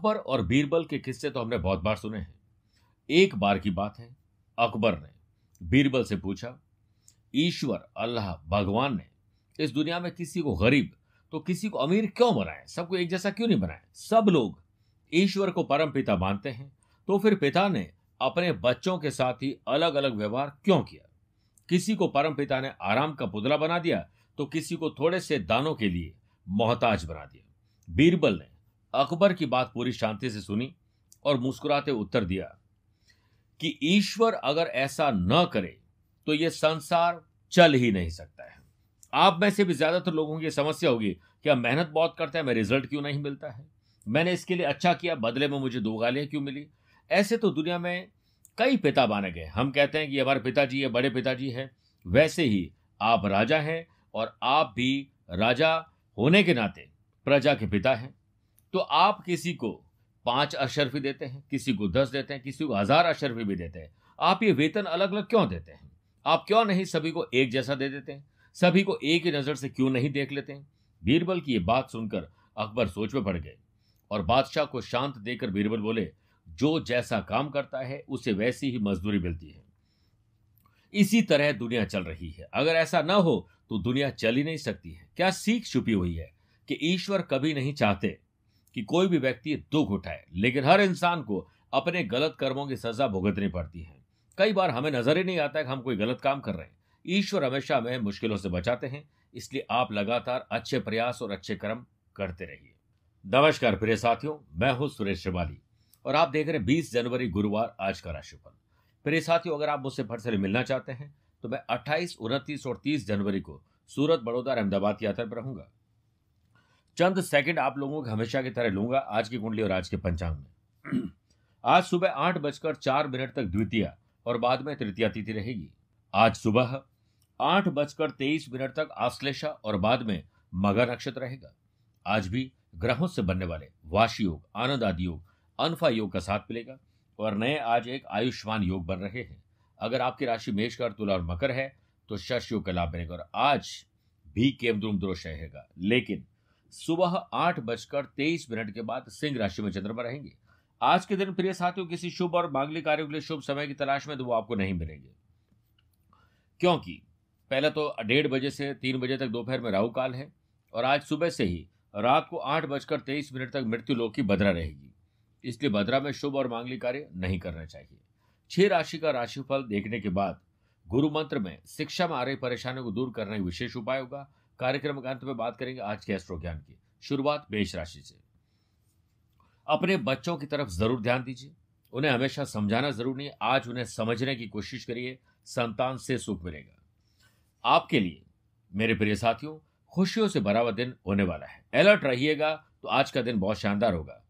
अकबर और बीरबल के किस्से तो हमने बहुत बार सुने हैं। एक बार की बात है, अकबर ने बीरबल से पूछा, ईश्वर, अल्लाह, भगवान ने इस दुनिया में किसी को गरीब तो किसी को अमीर क्यों बनाए सबको एक जैसा क्यों नहीं बनाए सब लोग ईश्वर को परम पिता मानते हैं तो फिर पिता ने अपने बच्चों के साथ ही अलग अलग व्यवहार क्यों किया? किसी को परम पिता ने आराम का पुतला बना दिया तो किसी को थोड़े से दानों के लिए मोहताज बना दिया। बीरबल ने अकबर की बात पूरी शांति से सुनी और मुस्कुराते उत्तर दिया कि ईश्वर अगर ऐसा न करे तो यह संसार चल ही नहीं सकता है। आप में से भी ज़्यादातर लोगों की समस्या होगी कि हम मेहनत बहुत करते हैं, मैं रिज़ल्ट क्यों नहीं मिलता है? मैंने इसके लिए अच्छा किया, बदले में मुझे दो गालियाँ क्यों मिली? ऐसे तो दुनिया में कई पिता माने गए हम कहते हैं कि हमारे पिताजी ये बड़े पिताजी हैं, वैसे ही आप राजा हैं और आप भी राजा होने के नाते प्रजा के पिता हैं। तो आप किसी को पाँच अशरफी देते हैं, किसी को दस देते हैं, किसी को हज़ार अशरफी भी देते हैं। आप ये वेतन अलग अलग क्यों देते हैं? आप क्यों नहीं सभी को एक जैसा दे देते हैं? सभी को एक ही नज़र से क्यों नहीं देख लेते हैं? बीरबल की ये बात सुनकर अकबर सोच में पड़ गए और बादशाह को शांत देकर बीरबल बोले, जो जैसा काम करता है, उसे वैसी ही मजदूरी मिलती है। इसी तरह दुनिया चल रही है। अगर ऐसा ना हो तो दुनिया चल ही नहीं सकती है। क्या सीख छुपी हुई है कि ईश्वर कभी नहीं चाहते कि कोई भी व्यक्ति दुख उठाए, लेकिन हर इंसान को अपने गलत कर्मों की सजा भुगतनी पड़ती है। कई बार हमें नज़र ही नहीं आता कि हम कोई गलत काम कर रहे हैं। ईश्वर हमेशा हमें मुश्किलों से बचाते हैं, इसलिए आप लगातार अच्छे प्रयास और अच्छे कर्म करते रहिए। नमस्कार प्रिय साथियों, मैं हूँ सुरेश श्रिवाली और आप देख रहे हैं बीस जनवरी गुरुवार आज का राशिफल। प्रिय साथियों, अगर आप मुझसे पर्सनली मिलना चाहते हैं तो मैं अट्ठाईस, उनतीस और तीस जनवरी को सूरत, बड़ौदा अहमदाबाद की यात्रा पर रहूँगा। चंद सेकंड आप लोगों को हमेशा की तरह लूँगा, आज की कुंडली और आज के पंचांग में। आज सुबह आठ बजकर चार मिनट तक द्वितीय और बाद में तृतीय तिथि रहेगी। आज सुबह आठ बजकर तेईस मिनट तक आश्लेषा और बाद में मगर नक्षत्र रहेगा। आज भी ग्रहों से बनने वाले वाशी योग, आनंद आदि योग, अनफा योग का साथ मिलेगा और नए आज एक आयुष्मान योग बन रहे हैं। अगर आपकी राशि मेषकर तुला और मकर है तो शश योग का लाभ मिलेगा और आज भी केमद्रुम दोष रहेगा। लेकिन सुबह आठ बजकर तेईस मिनट के बाद सिंह राशि में चंद्रमा रहेंगे। आज के दिन प्रिय साथियों, किसी शुभ और मांगलिक कार्यों के लिए शुभ समय की तलाश में तो वो आपको नहीं मिलेंगे। क्योंकि पहले तो डेढ़ बजे से तीन बजे तक दोपहर में राहु काल है और आज सुबह से ही रात को आठ बजकर तेईस मिनट तक मृत्यु लोक की भद्रा रहेगी। इसलिए भद्रा में शुभ और मांगलिक कार्य नहीं करना चाहिए। छह राशि का राशिफल देखने के बाद गुरु मंत्र में शिक्षा में आ रही परेशानियों को दूर करने का विशेष उपाय होगा। कार्यक्रम के अंत में बात करेंगे आज के एस्ट्रो ज्ञान की। शुरुआत मेष राशि से। अपने बच्चों की तरफ़ ज़रूर ध्यान दीजिए। उन्हें हमेशा समझाना ज़रूरी है आज उन्हें समझने की कोशिश करिए, संतान से सुख मिलेगा। आपके लिए, मेरे प्रिय साथियों, खुशियों से भरा हुआ दिन होने वाला है। अलर्ट रहिएगा तो आज का दिन बहुत शानदार होगा।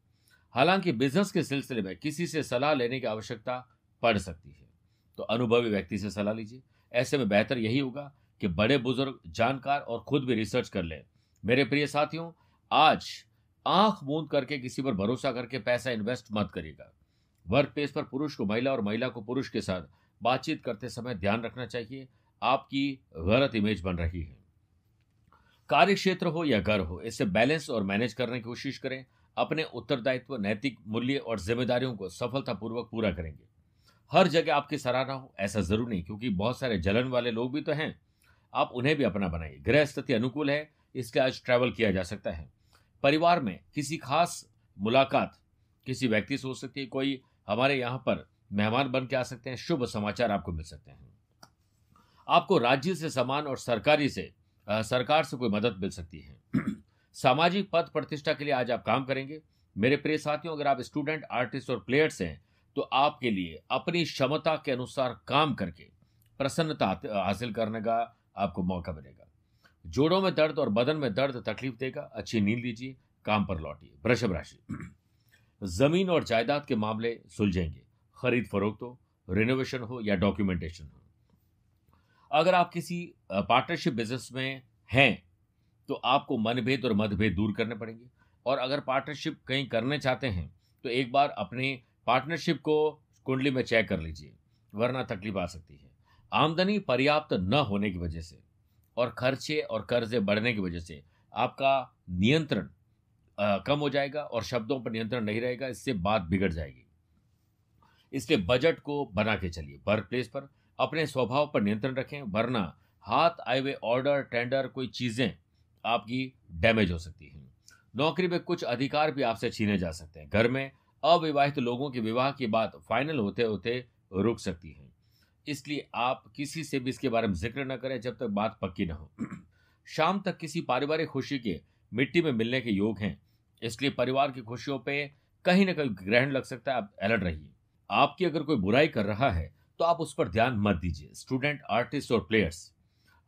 हालाँकि बिज़नेस के सिलसिले में किसी से सलाह लेने की आवश्यकता पड़ सकती है। तो अनुभवी व्यक्ति से सलाह लीजिए। ऐसे में बेहतर यही होगा कि बड़े बुज़ुर्ग जानकार और खुद भी रिसर्च कर ले। मेरे प्रिय साथियों, आज आँख मूंद करके किसी पर भरोसा करके पैसा इन्वेस्ट मत करिएगा। वर्क प्लेस पर पुरुष को महिला और महिला को पुरुष के साथ बातचीत करते समय ध्यान रखना चाहिए। आपकी गलत इमेज बन रही है। कार्य क्षेत्र हो या घर हो इसे बैलेंस और मैनेज करने की कोशिश करें। अपने उत्तरदायित्व, नैतिक मूल्य और जिम्मेदारियों को सफलतापूर्वक पूरा करेंगे। हर जगह आपकी सराहना हो, ऐसा ज़रूर नहीं, क्योंकि बहुत सारे जलन वाले लोग भी तो हैं। आप उन्हें भी अपना बनाइए। गृह स्थिति अनुकूल है इसके आज ट्रैवल किया जा सकता है। परिवार में किसी खास मुलाकात किसी व्यक्ति से हो सकती है कोई हमारे यहाँ पर मेहमान बन के आ सकते हैं शुभ समाचार आपको मिल सकते हैं। आपको राज्य से समान और सरकारी से आ, सरकार से कोई मदद मिल सकती है। सामाजिक पद प्रतिष्ठा के लिए आज आप काम करेंगे। मेरे प्रिय साथियों अगर आप स्टूडेंट आर्टिस्ट और प्लेयर्स हैं तो आपके लिए अपनी क्षमता के अनुसार काम करके प्रसन्नता हासिल करने का आपको मौका मिलेगा। जोड़ों में दर्द और बदन में दर्द तकलीफ़ देगा। अच्छी नींद लीजिए, काम पर लौटिए। वृषभ राशि। ज़मीन और जायदाद के मामले सुलझेंगे। खरीद फरोख्त हो रिनोवेशन हो या डॉक्यूमेंटेशन हो। अगर आप किसी पार्टनरशिप बिज़नेस में हैं तो आपको मनभेद और मतभेद दूर करने पड़ेंगे। और अगर पार्टनरशिप कहीं करने चाहते हैं तो एक बार अपने पार्टनरशिप को कुंडली में चेक कर लीजिए, वरना तकलीफ़ आ सकती है। आमदनी पर्याप्त न होने की वजह से और खर्चे और कर्जे बढ़ने की वजह से आपका नियंत्रण कम हो जाएगा और शब्दों पर नियंत्रण नहीं रहेगा, इससे बात बिगड़ जाएगी। इसलिए बजट को बना के चलिए वर्क प्लेस पर अपने स्वभाव पर नियंत्रण रखें, वरना हाथ आए हुए ऑर्डर, टेंडर, कोई चीज़ें आपकी डैमेज हो सकती हैं। नौकरी में कुछ अधिकार भी आपसे छीने जा सकते हैं। घर में अविवाहित लोगों के विवाह की बात फाइनल होते होते रुक सकती है। इसलिए आप किसी से भी इसके बारे में ज़िक्र न करें जब तक बात पक्की न हो। शाम तक किसी पारिवारिक खुशी के, मिट्टी में मिलने के योग हैं। इसलिए परिवार की खुशियों पे कहीं ना कहीं ग्रहण लग सकता है। आप अलर्ट रहिए। आपकी अगर कोई बुराई कर रहा है तो आप उस पर ध्यान मत दीजिए। स्टूडेंट, आर्टिस्ट और प्लेयर्स,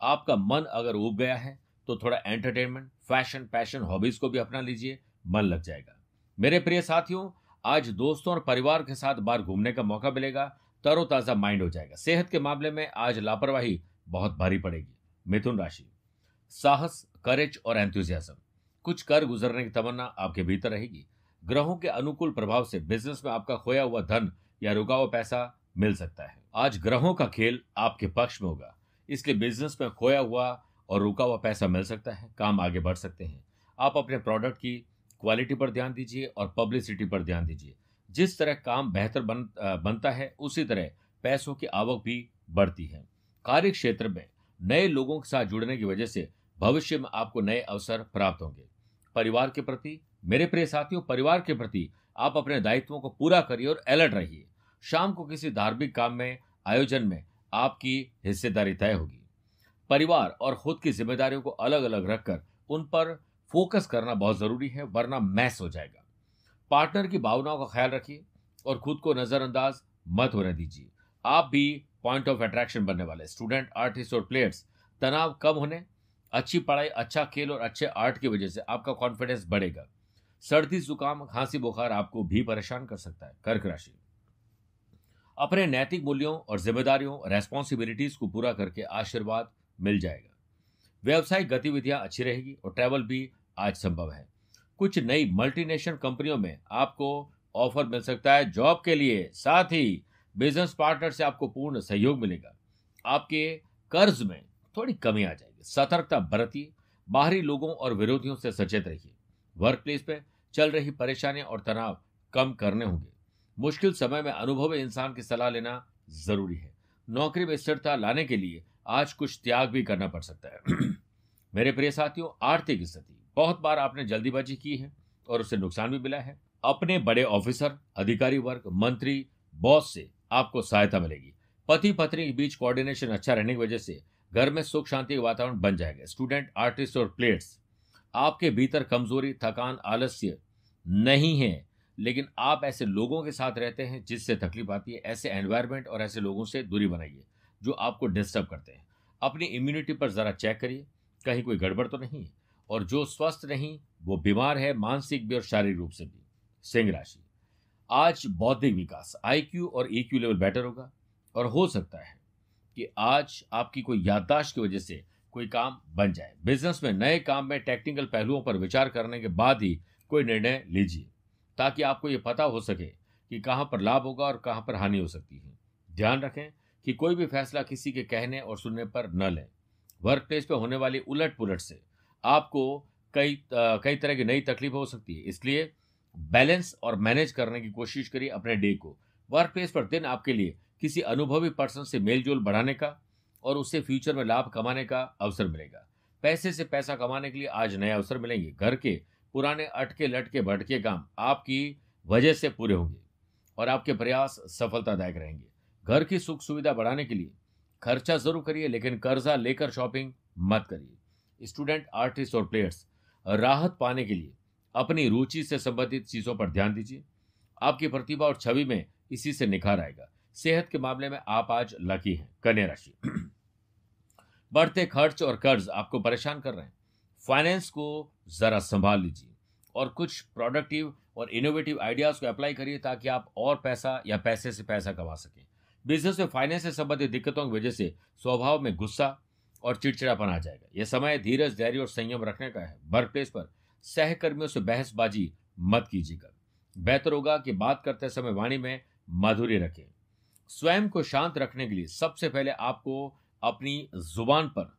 आपका मन अगर उब गया है तो थोड़ा एंटरटेनमेंट, फ़ैशन, पैशन, हॉबीज को भी अपना लीजिए। मन लग जाएगा। मेरे प्रिय साथियों, आज दोस्तों और परिवार के साथ बाहर घूमने का मौका मिलेगा। तरोताजा माइंड हो जाएगा। सेहत के मामले में आज लापरवाही बहुत भारी पड़ेगी। मिथुन राशि। साहस करेज और एंथुजियाज्म कुछ कर गुजरने की तमन्ना आपके भीतर रहेगी। ग्रहों के अनुकूल प्रभाव से बिज़नेस में आपका खोया हुआ धन या रुका हुआ पैसा मिल सकता है। आज ग्रहों का खेल आपके पक्ष में होगा। इसलिए बिज़नेस में खोया हुआ और रुका हुआ पैसा मिल सकता है। काम आगे बढ़ सकते हैं। आप अपने प्रोडक्ट की क्वालिटी पर ध्यान दीजिए और पब्लिसिटी पर ध्यान दीजिए। जिस तरह काम बेहतर बन बनता है, उसी तरह पैसों की आवक भी बढ़ती है। कार्य क्षेत्र में नए लोगों के साथ जुड़ने की वजह से भविष्य में आपको नए अवसर प्राप्त होंगे। परिवार के प्रति, मेरे प्रिय साथियों, परिवार के प्रति आप अपने दायित्वों को पूरा करिए और अलर्ट रहिए। शाम को किसी धार्मिक काम में, आयोजन में आपकी हिस्सेदारी तय होगी। परिवार और खुद की जिम्मेदारियों को अलग अलग रखकर उन पर फोकस करना बहुत ज़रूरी है, वरना मैस हो जाएगा। पार्टनर की भावनाओं का ख्याल रखिए और खुद को नजरअंदाज मत होने दीजिए। आप भी पॉइंट ऑफ़ अट्रैक्शन बनने वाले स्टूडेंट आर्टिस्ट और प्लेयर्स तनाव कम होने, अच्छी पढ़ाई अच्छा खेल और अच्छे आर्ट की वजह से आपका कॉन्फिडेंस बढ़ेगा। सर्दी जुकाम, खांसी, बुखार आपको भी परेशान कर सकता है, कर्क राशि। अपने नैतिक मूल्यों और जिम्मेदारियों रेस्पॉन्सिबिलिटीज को पूरा करके आशीर्वाद मिल जाएगा। व्यावसायिक गतिविधियाँ अच्छी रहेगी और ट्रैवल भी आज संभव है। कुछ नई मल्टीनेशनल कंपनियों में आपको ऑफ़र मिल सकता है जॉब के लिए। साथ ही बिज़नेस पार्टनर से आपको पूर्ण सहयोग मिलेगा। आपके कर्ज में थोड़ी कमी आ जाएगी। सतर्कता बरतिए। बाहरी लोगों और विरोधियों से सचेत रहिए। वर्क प्लेस पर चल रही परेशानियाँ और तनाव कम करने होंगे। मुश्किल समय में अनुभवी इंसान की सलाह लेना ज़रूरी है। नौकरी में स्थिरता लाने के लिए आज कुछ त्याग भी करना पड़ सकता है। मेरे प्रिय साथियों, आर्थिक स्थिति। बहुत बार आपने जल्दीबाजी की है और उससे नुकसान भी मिला है। अपने बड़े ऑफिसर, अधिकारी वर्ग, मंत्री, बॉस से आपको सहायता मिलेगी। पति पत्नी के बीच कोऑर्डिनेशन अच्छा रहने की वजह से घर में सुख शांति का वातावरण बन जाएगा। स्टूडेंट, आर्टिस्ट और प्लेयर्स, आपके भीतर कमज़ोरी, थकान, आलस्य नहीं है, लेकिन आप ऐसे लोगों के साथ रहते हैं जिससे तकलीफ़ आती है। ऐसे एनवायरमेंट और ऐसे लोगों से दूरी बनाइए जो आपको डिस्टर्ब करते हैं। अपनी इम्यूनिटी पर ज़रा चेक करिए। कहीं कोई गड़बड़ तो नहीं और जो स्वस्थ नहीं वो बीमार है मानसिक भी और शारीरिक रूप से भी। सिंह राशि। आज बौद्धिक विकास आईक्यू और ईक्यू लेवल बेटर होगा और हो सकता है कि आज आपकी कोई याददाश्त की वजह से कोई काम बन जाए। बिज़नेस में नए काम में टेक्निकल पहलुओं पर विचार करने के बाद ही कोई निर्णय लीजिए, ताकि आपको ये पता हो सके कि कहाँ पर लाभ होगा और कहाँ पर हानि हो सकती है। ध्यान रखें कि कोई भी फैसला किसी के कहने और सुनने पर न लें। वर्क प्लेस पर होने वाली उलट पुलट से आपको कई कई तरह की नई तकलीफ़ हो सकती है। इसलिए बैलेंस और मैनेज करने की कोशिश करिए अपने डे को। वर्क प्लेस पर दिन आपके लिए किसी अनुभवी पर्सन से मेलजोल बढ़ाने का और उससे फ्यूचर में लाभ कमाने का अवसर मिलेगा। पैसे से पैसा कमाने के लिए आज नए अवसर मिलेंगे। घर के पुराने अटके, लटके, भटके काम आपकी वजह से पूरे होंगे और आपके प्रयास सफलतादायक रहेंगे। घर की सुख सुविधा बढ़ाने के लिए खर्चा ज़रूर करिए, लेकिन कर्जा लेकर शॉपिंग मत करिए। स्टूडेंट, आर्टिस्ट और प्लेयर्स, राहत पाने के लिए अपनी रुचि से संबंधित चीज़ों पर ध्यान दीजिए। आपकी प्रतिभा और छवि में इसी से निखार आएगा। सेहत के मामले में आप आज लकी हैं, कन्या राशि। बढ़ते खर्च और कर्ज आपको परेशान कर रहे हैं। फाइनेंस को जरा संभाल लीजिए और कुछ प्रोडक्टिव और इनोवेटिव आइडियाज़ को अप्लाई करिए ताकि आप और पैसा या पैसे से पैसा कमा सकें। बिज़नेस में फाइनेंस से संबंधित दिक्कतों की वजह से स्वभाव में गुस्सा और चिड़चिड़ापन आ जाएगा। यह समय धीरज, धैर्य और संयम रखने का है। वर्क प्लेस पर सहकर्मियों से बहसबाजी मत कीजिएगा बेहतर होगा कि बात करते समय वाणी में माधुर्य रखें। स्वयं को शांत रखने के लिए सबसे पहले आपको अपनी ज़ुबान पर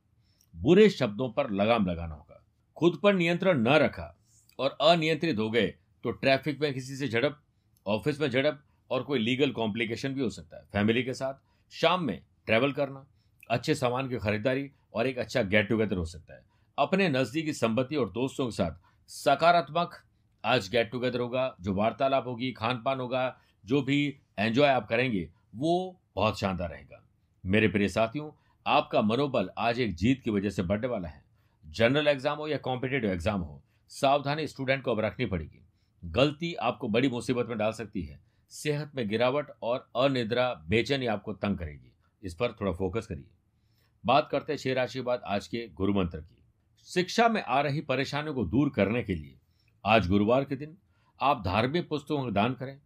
बुरे शब्दों पर लगाम लगाना होगा। खुद पर नियंत्रण न रखा और अनियंत्रित हो गए तो ट्रैफ़िक में किसी से झड़प, ऑफ़िस में झड़प और कोई लीगल कॉम्प्लिकेशन भी हो सकता है। फैमिली के साथ, शाम में ट्रैवल करना अच्छे सामान की खरीदारी और एक अच्छा गेट टुगेदर हो सकता है। अपने नज़दीकी संपत्ति और दोस्तों के साथ सकारात्मक आज गेट टुगेदर होगा, जो वार्तालाप होगी खान पान होगा, जो भी एंजॉय आप करेंगे, वो बहुत शानदार रहेगा। मेरे प्रिय साथियों, आपका मनोबल आज एक जीत की वजह से बढ़ने वाला है। जनरल एग्ज़ाम हो या कॉम्पिटेटिव एग्ज़ाम हो, सावधानी स्टूडेंट को अब रखनी पड़ेगी। गलती आपको बड़ी मुसीबत में डाल सकती है। सेहत में गिरावट और अनिद्रा, बेचैनी आपको तंग करेगी। इस पर थोड़ा फोकस करिए। बात करते हैं छह राशि बाद आज के गुरु मंत्र की। शिक्षा में आ रही परेशानियों को दूर करने के लिए आज गुरुवार के दिन आप धार्मिक पुस्तकों का दान करें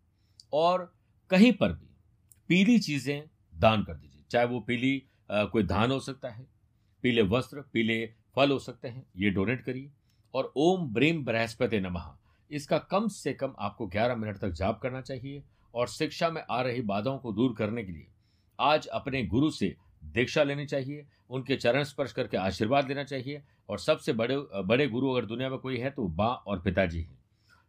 और कहीं पर भी पीली चीज़ें दान कर दीजिए। चाहे वो पीली आ, कोई धान हो सकता है पीले वस्त्र पीले फल हो सकते हैं ये डोनेट करिए और ओम ब्रीम बृहस्पति नमः। इसका कम से कम आपको 11 मिनट तक जाप करना चाहिए और शिक्षा में आ रही बाधाओं को दूर करने के लिए आज अपने गुरु से दीक्षा लेनी चाहिए, उनके चरण स्पर्श करके आशीर्वाद लेना चाहिए और सबसे बड़े बड़े गुरु अगर दुनिया में कोई है तो माँ और पिताजी हैं।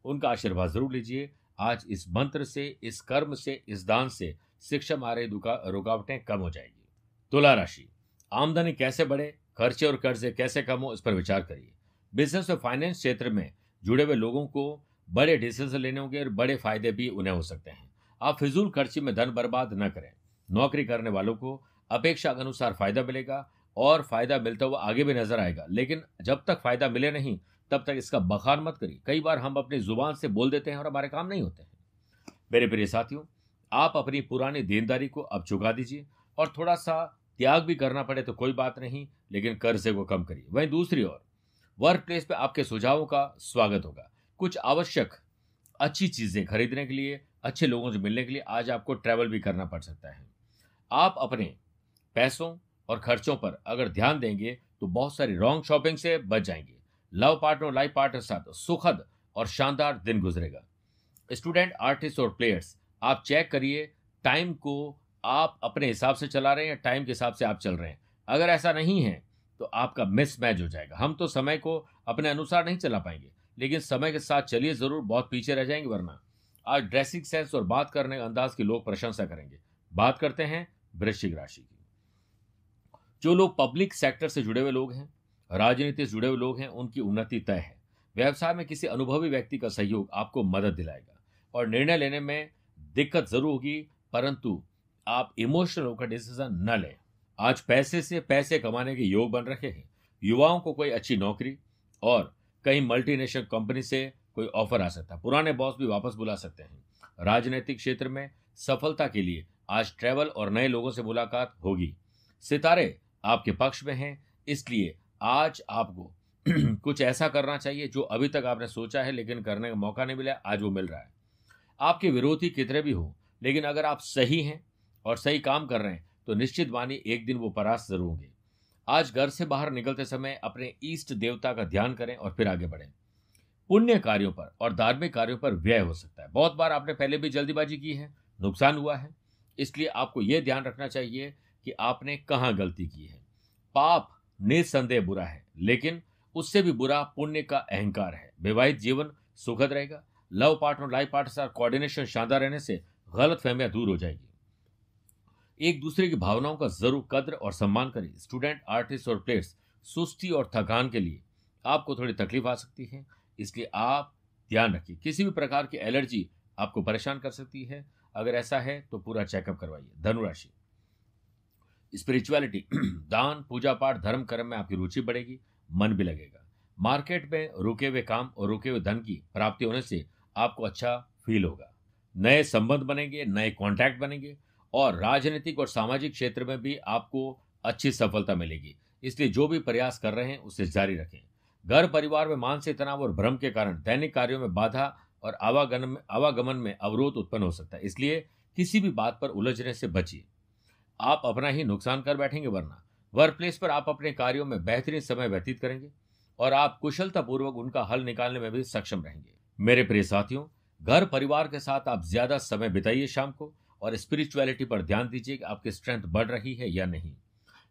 उनका आशीर्वाद ज़रूर लीजिए। आज इस मंत्र से, इस कर्म से, इस दान से शिक्षा में आ रही रुकावटें कम हो जाएगी। तुला राशि, आमदनी कैसे बढ़े, खर्चे और कर्जे कैसे कम हो, इस पर विचार करिए। बिज़नेस और फाइनेंस क्षेत्र में जुड़े हुए लोगों को बड़े डिसीज़न लेने होंगे और बड़े फ़ायदे भी उन्हें हो सकते हैं। आप फिजूल खर्ची में धन बर्बाद न करें। नौकरी करने वालों को अपेक्षा के अनुसार फ़ायदा मिलेगा और फ़ायदा मिलता हुआ आगे भी नज़र आएगा। लेकिन जब तक फ़ायदा मिले नहीं, तब तक इसका बखान मत करिए। कई बार हम अपनी ज़ुबान से बोल देते हैं और हमारे काम नहीं होते हैं। मेरे प्रिय साथियों, आप अपनी पुरानी देनदारी को अब चुका दीजिए और थोड़ा सा त्याग भी करना पड़े तो कोई बात नहीं, लेकिन कर्जे को कम करिए। वहीं दूसरी ओर वर्क प्लेस पर आपके सुझावों का स्वागत होगा। कुछ आवश्यक, अच्छी चीज़ें खरीदने के लिए, अच्छे लोगों से मिलने के लिए आज आपको ट्रैवल भी करना पड़ सकता है। आप अपने पैसों और खर्चों पर अगर ध्यान देंगे तो बहुत सारी रॉन्ग शॉपिंग से बच जाएँगे। लव पार्टनर लाइफ पार्टनर साथ सुखद और शानदार दिन गुजरेगा। स्टूडेंट आर्टिस्ट और प्लेयर्स आप चेक करिए टाइम को आप अपने हिसाब से चला रहे हैं या टाइम के हिसाब से आप चल रहे हैं। अगर ऐसा नहीं है तो आपका मिस मैच हो जाएगा। हम तो समय को अपने अनुसार नहीं चला पाएँगे, लेकिन समय के साथ चलिए ज़रूर, बहुत पीछे रह जाएँगे, वरना आज ड्रेसिंग सेंस और बात करने के अंदाज की लोग प्रशंसा करेंगे। बात करते हैं वृश्चिक राशि की। जो लोग पब्लिक सेक्टर से जुड़े हुए लोग हैं, राजनीति से जुड़े हुए लोग हैं, उनकी उन्नति तय है। व्यवसाय में किसी अनुभवी व्यक्ति का सहयोग आपको मदद दिलाएगा और निर्णय लेने में दिक्कत ज़रूर होगी, परंतु आप इमोशनल होकर डिसीज़न न लें। आज पैसे से पैसे कमाने के योग बन रखे हैं। युवाओं को कोई अच्छी नौकरी और कहीं मल्टीनेशनल कंपनी से कोई ऑफ़र आ सकता है। पुराने बॉस भी वापस बुला सकते हैं। राजनीतिक क्षेत्र में सफलता के लिए आज ट्रैवल और नए लोगों से मुलाकात होगी। सितारे आपके पक्ष में हैं, इसलिए आज आपको कुछ ऐसा करना चाहिए जो अभी तक आपने सोचा है, लेकिन करने का मौका नहीं मिला, आज वो मिल रहा है। आपके विरोधी कितने भी हो, लेकिन अगर आप सही हैं और सही काम कर रहे हैं तो निश्चित मानिए एक दिन वो परास्त ज़रूर होंगे। आज घर से बाहर निकलते समय अपने ईष्ट देवता का ध्यान करें और फिर आगे बढ़ें। पुण्य कार्यों पर और धार्मिक कार्यों पर व्यय हो सकता है। बहुत बार आपने पहले भी जल्दीबाजी की है, नुकसान हुआ है इसलिए आपको यह ध्यान रखना चाहिए कि आपने कहाँ गलती की है। पाप निसंदेह बुरा है, लेकिन उससे भी बुरा पुण्य का अहंकार है। विवाहित जीवन सुखद रहेगा। Love partner life partner coordination शानदार रहने से गलत फहमियाँ दूर हो जाएगी। एक दूसरे की भावनाओं का ज़रूर कद्र और सम्मान करें। स्टूडेंट आर्टिस्ट और प्लेयर्स सुस्ती और थकान के लिए आपको थोड़ी तकलीफ़ आ सकती है। इसलिए आप ध्यान रखिए। किसी भी प्रकार की एलर्जी आपको परेशान कर सकती है। अगर ऐसा है तो पूरा चेकअप करवाइए। धनुराशि। स्पिरिचुअलिटी दान पूजा पाठ धर्म, कर्म में आपकी रुचि बढ़ेगी, मन भी लगेगा। मार्केट में रुके हुए काम और रुके हुए धन की प्राप्ति होने से आपको अच्छा फील होगा। नए संबंध बनेंगे, नए कॉन्टैक्ट बनेंगे और राजनीतिक और सामाजिक क्षेत्र में भी आपको अच्छी सफलता मिलेगी। इसलिए जो भी प्रयास कर रहे हैं, उसे जारी रखें। घर परिवार में मानसिक तनाव और भ्रम के कारण दैनिक कार्यों में बाधा और आवागमन में आवागमन में अवरोध उत्पन्न हो सकता है। इसलिए किसी भी बात पर उलझने से बचिए। आप अपना ही नुकसान कर बैठेंगे वरना। वर्क प्लेस पर आप अपने कार्यों में बेहतरीन समय व्यतीत करेंगे और आप कुशलतापूर्वक उनका हल निकालने में भी सक्षम रहेंगे। मेरे प्रिय साथियों, घर परिवार के साथ आप ज़्यादा समय बिताइए शाम को और स्पिरिचुअलिटी पर ध्यान दीजिए कि आपकी स्ट्रेंथ बढ़ रही है या नहीं।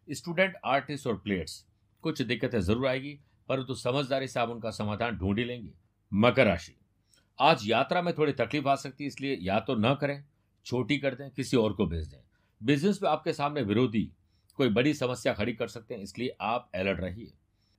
स्टूडेंट आर्टिस्ट और प्लेयर्स कुछ दिक्कतें ज़रूर आएगी, परंतु समझदारी से आप उनका समाधान ढूंढी लेंगे। मकर राशि। आज यात्रा में थोड़ी तकलीफ़ आ सकती है, इसलिए या तो न करें छोटी कर दें, किसी और को भेज दें। बिज़नेस में आपके सामने विरोधी कोई बड़ी समस्या खड़ी कर सकते हैं, इसलिए आप अलर्ट रहिए।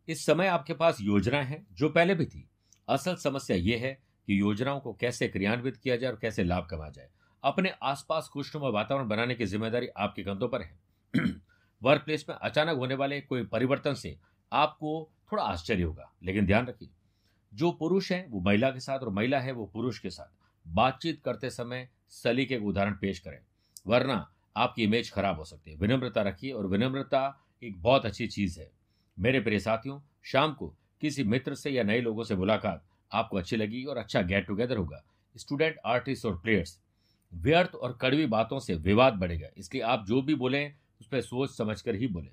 इस समय आपके पास योजनाएँ हैं, जो पहले भी थी। असल समस्या यह है कि योजनाओं को कैसे क्रियान्वित किया जाए और कैसे लाभ कमाया जाए। अपने आसपास खुशनुमा वातावरण बनाने की ज़िम्मेदारी आपके कंधों पर है। वर्क प्लेस में अचानक होने वाले कोई परिवर्तन से आपको थोड़ा आश्चर्य होगा, लेकिन ध्यान रखिए जो पुरुष है, वो महिला के साथ और महिला है, वो पुरुष के साथ। बातचीत करते समय सलीके के उदाहरण पेश करें। वरना आपकी इमेज खराब हो सकती है। विनम्रता रखिए और विनम्रता एक बहुत अच्छी चीज़ है। मेरे प्रिय साथियों, शाम को किसी मित्र से या नए लोगों से मुलाकात आपको अच्छी लगी और अच्छा गेट टुगेदर होगा। स्टूडेंट आर्टिस्ट और प्लेयर्स व्यर्थ और कड़वी बातों से विवाद बढ़ेगा। इसलिए आप जो भी बोलें, उस पर सोच समझ कर ही बोले।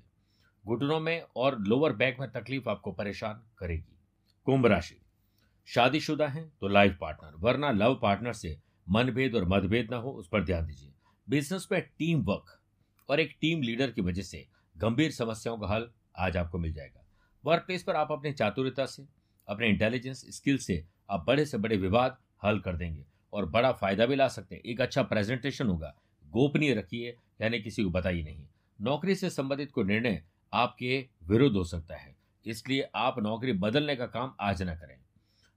घुटनों में और लोअर बैक में तकलीफ़ आपको परेशान करेगी। कुंभ राशि। शादीशुदा है तो लाइफ पार्टनर, वरना लव पार्टनर से मनभेद और मतभेद ना हो, उस पर ध्यान दीजिए। बिज़नेस में टीम वर्क और एक टीम लीडर की वजह से गंभीर समस्याओं का हल आज आपको मिल जाएगा। वर्क प्लेस पर आप अपनी चातुर्यता से, अपने इंटेलिजेंस स्किल से आप बड़े से बड़े विवाद हल कर देंगे और बड़ा फ़ायदा भी ला सकते हैं। एक अच्छा प्रेजेंटेशन होगा। गोपनीय रखिए, यानी किसी को बताइए नहीं। नौकरी से संबंधित कोई निर्णय आपके विरुद्ध हो सकता है। इसलिए आप नौकरी बदलने का काम आज न करें।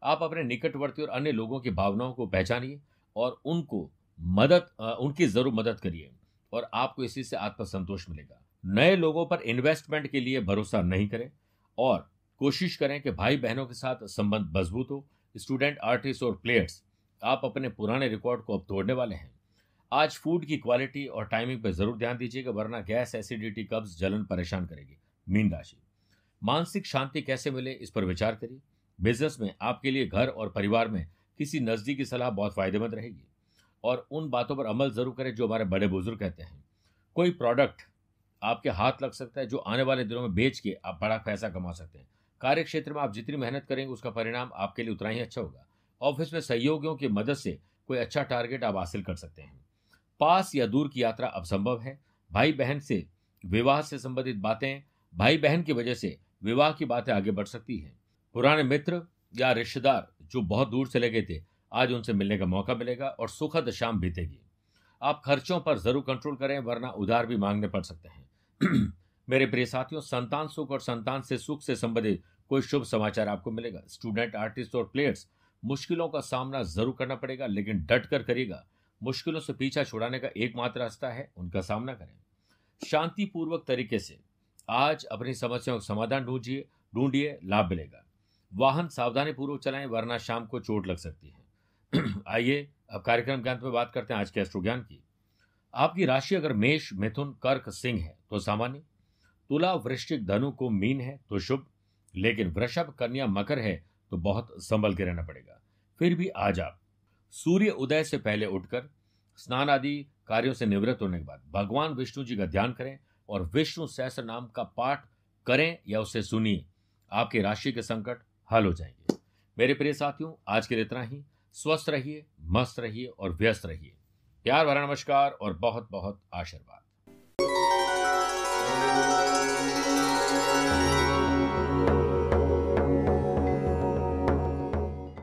आप अपने निकटवर्ती और अन्य लोगों की भावनाओं को पहचानिए और उनको मदद उनकी ज़रूर मदद करिए और आपको इसी से आत्मसंतोष मिलेगा। नए लोगों पर इन्वेस्टमेंट के लिए भरोसा नहीं करें और कोशिश करें कि भाई बहनों के साथ संबंध मज़बूत हो। स्टूडेंट आर्टिस्ट और प्लेयर्स आप अपने पुराने रिकॉर्ड को अब तोड़ने वाले हैं। आज फ़ूड की क्वालिटी और टाइमिंग पर ज़रूर ध्यान दीजिएगा, वरना गैस एसिडिटी कब्ज जलन परेशान करेगी। मीन राशि मानसिक शांति कैसे मिले इस पर विचार करिए। बिज़नेस में, आपके लिए घर और परिवार में किसी नज़दीकी सलाह बहुत फ़ायदेमंद रहेगी। और उन बातों पर अमल ज़रूर करें जो हमारे बड़े बुज़ुर्ग कहते हैं। कोई प्रोडक्ट आपके हाथ लग सकता है जो आने वाले दिनों में बेच के आप बड़ा पैसा कमा सकते हैं। कार्य क्षेत्र में आप जितनी मेहनत करेंगे, उसका परिणाम आपके लिए उतना ही अच्छा होगा। ऑफ़िस में सहयोगियों की मदद से कोई अच्छा टारगेट आप हासिल कर सकते हैं। पास या दूर की यात्रा अब संभव है। भाई बहन से विवाह से संबंधित बातें भाई बहन की वजह से विवाह की बातें आगे बढ़ सकती हैं। पुराने मित्र या रिश्तेदार जो बहुत दूर चले गए थे, आज उनसे मिलने का मौका मिलेगा और सुखद शाम बीतेगी। आप खर्चों पर ज़रूर कंट्रोल करें, वरना उधार भी मांगने पड़ सकते हैं। मेरे प्रिय साथियों, संतान सुख और संतान से सुख से संबंधित कोई शुभ समाचार आपको मिलेगा। स्टूडेंट आर्टिस्ट और प्लेयर्स मुश्किलों का सामना ज़रूर करना पड़ेगा, लेकिन डट कर करिएगा। मुश्किलों से पीछा छुड़ाने का एकमात्र रास्ता है, उनका सामना करें। शांतिपूर्वक तरीके से आज अपनी समस्याओं का समाधान ढूंढिए ढूंढिए, लाभ मिलेगा। वाहन सावधानी पूर्वक चलाएँ, वरना शाम को चोट लग सकती है। आइए, अब कार्यक्रम के अंत में बात करते हैं आज के अष्टो ज्ञान की। आपकी राशि अगर मेष, मिथुन, कर्क, सिंह है तो सामान्य। तुला, वृश्चिक, धनु को मीन है तो शुभ। लेकिन वृषभ, कन्या, मकर है तो बहुत संभल के रहना पड़ेगा। फिर भी आज आप। सूर्य उदय से पहले उठकर स्नान आदि कार्यों से निवृत्त होने के बाद भगवान विष्णु जी का ध्यान करें और विष्णु सहस्र नाम का पाठ करें या उसे सुनिए। आपकी राशि के संकट हल हो जाएँगे। मेरे प्रिय साथियों, आज के लिए इतना ही। स्वस्थ रहिए, मस्त रहिए और व्यस्त रहिए। प्यार भरा नमस्कार और बहुत बहुत आशीर्वाद।